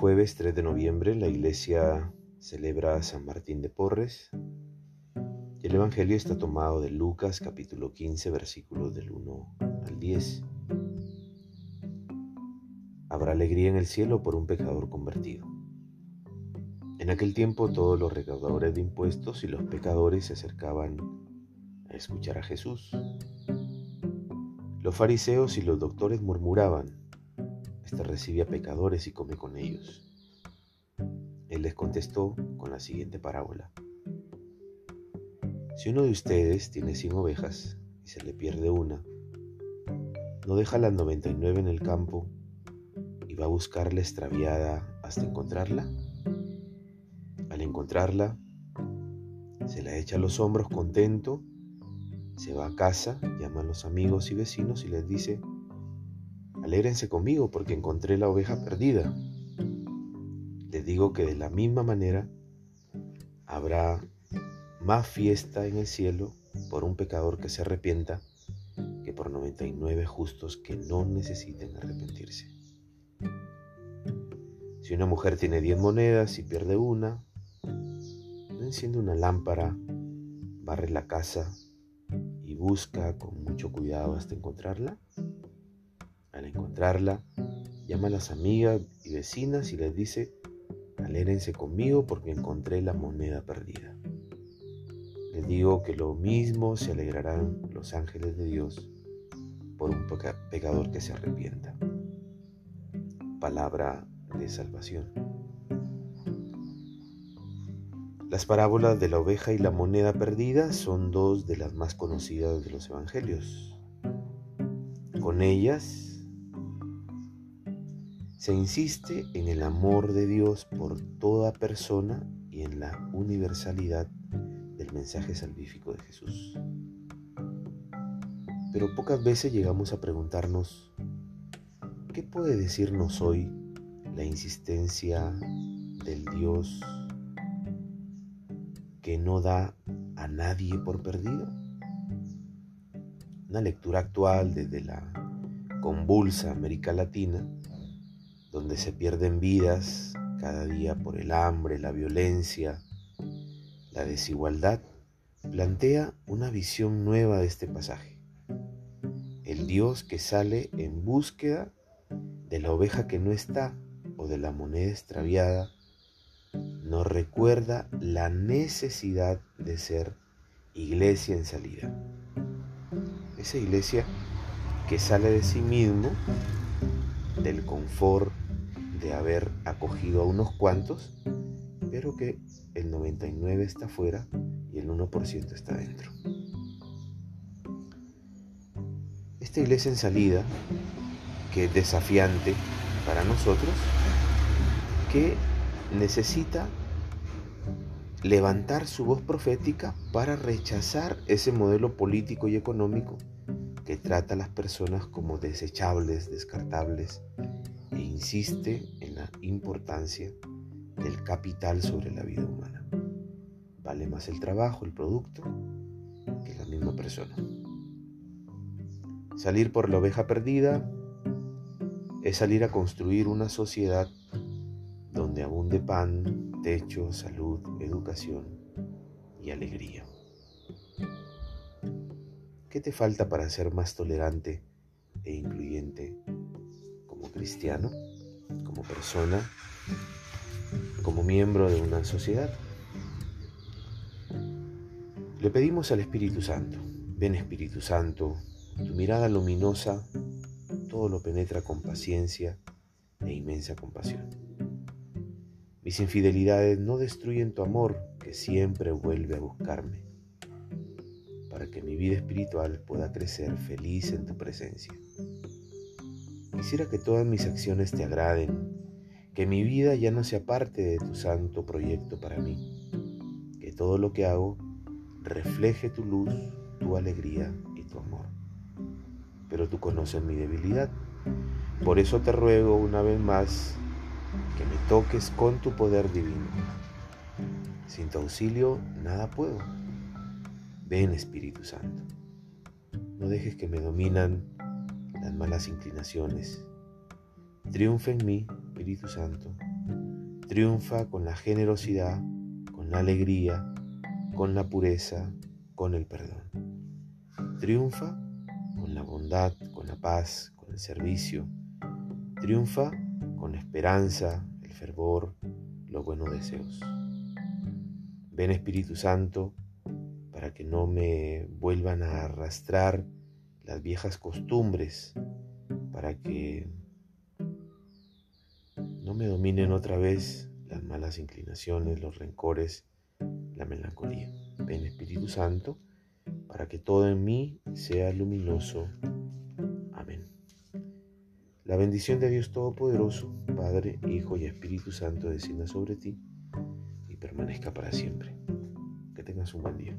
jueves 3 de noviembre la iglesia celebra San Martín de Porres y el Evangelio está tomado de Lucas capítulo 15 versículos del 1 al 10. Habrá alegría en el cielo por un pecador convertido. En aquel tiempo todos los recaudadores de impuestos y los pecadores se acercaban a escuchar a Jesús. Los fariseos y los doctores murmuraban, Este recibe a pecadores y come con ellos. Él les contestó con la siguiente parábola. Si uno de ustedes tiene cien ovejas y se le pierde una, ¿no deja las 99 en el campo y va a buscar la extraviada hasta encontrarla? Al encontrarla, se la echa a los hombros contento se va a casa, llama a los amigos y vecinos y les dice, alégrense conmigo porque encontré la oveja perdida. Les digo que de la misma manera habrá más fiesta en el cielo por un pecador que se arrepienta que por 99 justos que no necesiten arrepentirse. Si una mujer tiene 10 monedas y pierde una, enciende una lámpara, barre la casa busca con mucho cuidado hasta encontrarla. Al encontrarla, llama a las amigas y vecinas y les dice, alérense conmigo porque encontré la moneda perdida. Les digo que lo mismo se alegrarán los ángeles de Dios por un pecador que se arrepienta. Palabra de salvación. Las parábolas de la oveja y la moneda perdida son dos de las más conocidas de los evangelios. Con ellas se insiste en el amor de Dios por toda persona y en la universalidad del mensaje salvífico de Jesús. Pero pocas veces llegamos a preguntarnos, ¿qué puede decirnos hoy la insistencia del Dios que no da a nadie por perdido? Una lectura actual desde la convulsa América Latina, donde se pierden vidas cada día por el hambre, la violencia, la desigualdad, plantea una visión nueva de este pasaje. El Dios que sale en búsqueda de la oveja que no está o de la moneda extraviada nos recuerda la necesidad de ser iglesia en salida. Esa iglesia que sale de sí mismo, del confort de haber acogido a unos cuantos, pero que el 99 está fuera y el 1% está dentro. Esta iglesia en salida, que es desafiante para nosotros, que necesita levantar su voz profética para rechazar ese modelo político y económico que trata a las personas como desechables, descartables e insiste en la importancia del capital sobre la vida humana. Vale más el trabajo, el producto, que la misma persona. Salir por la oveja perdida es salir a construir una sociedad donde abunde pan, techo, salud, educación y alegría. ¿Qué te falta para ser más tolerante e incluyente cristiano, como persona, como miembro de una sociedad? Le pedimos al Espíritu Santo, ven Espíritu Santo, tu mirada luminosa todo lo penetra con paciencia e inmensa compasión. Mis infidelidades no destruyen tu amor que siempre vuelve a buscarme, para que mi vida espiritual pueda crecer feliz en tu presencia. Quisiera que todas mis acciones te agraden, que mi vida ya no sea parte de tu santo proyecto para mí, que todo lo que hago refleje tu luz, tu alegría y tu amor. Pero tú conoces mi debilidad, por eso te ruego una vez más que me toques con tu poder divino. Sin tu auxilio nada puedo. Ven Espíritu Santo. No dejes que me dominan malas inclinaciones. Triunfa en mí, Espíritu Santo, Triunfa con la generosidad, con la alegría, con la pureza, con el perdón. Triunfa con la bondad, con la paz, con el servicio. Triunfa con la esperanza, el fervor, los buenos deseos. Ven Espíritu Santo para que no me vuelvan a arrastrar las viejas costumbres, para que no me dominen otra vez las malas inclinaciones, los rencores, la melancolía. Ven Espíritu Santo para que todo en mí sea luminoso. Amén. La bendición de Dios Todopoderoso, Padre, Hijo y Espíritu Santo descienda sobre ti y permanezca para siempre. Que tengas un buen día.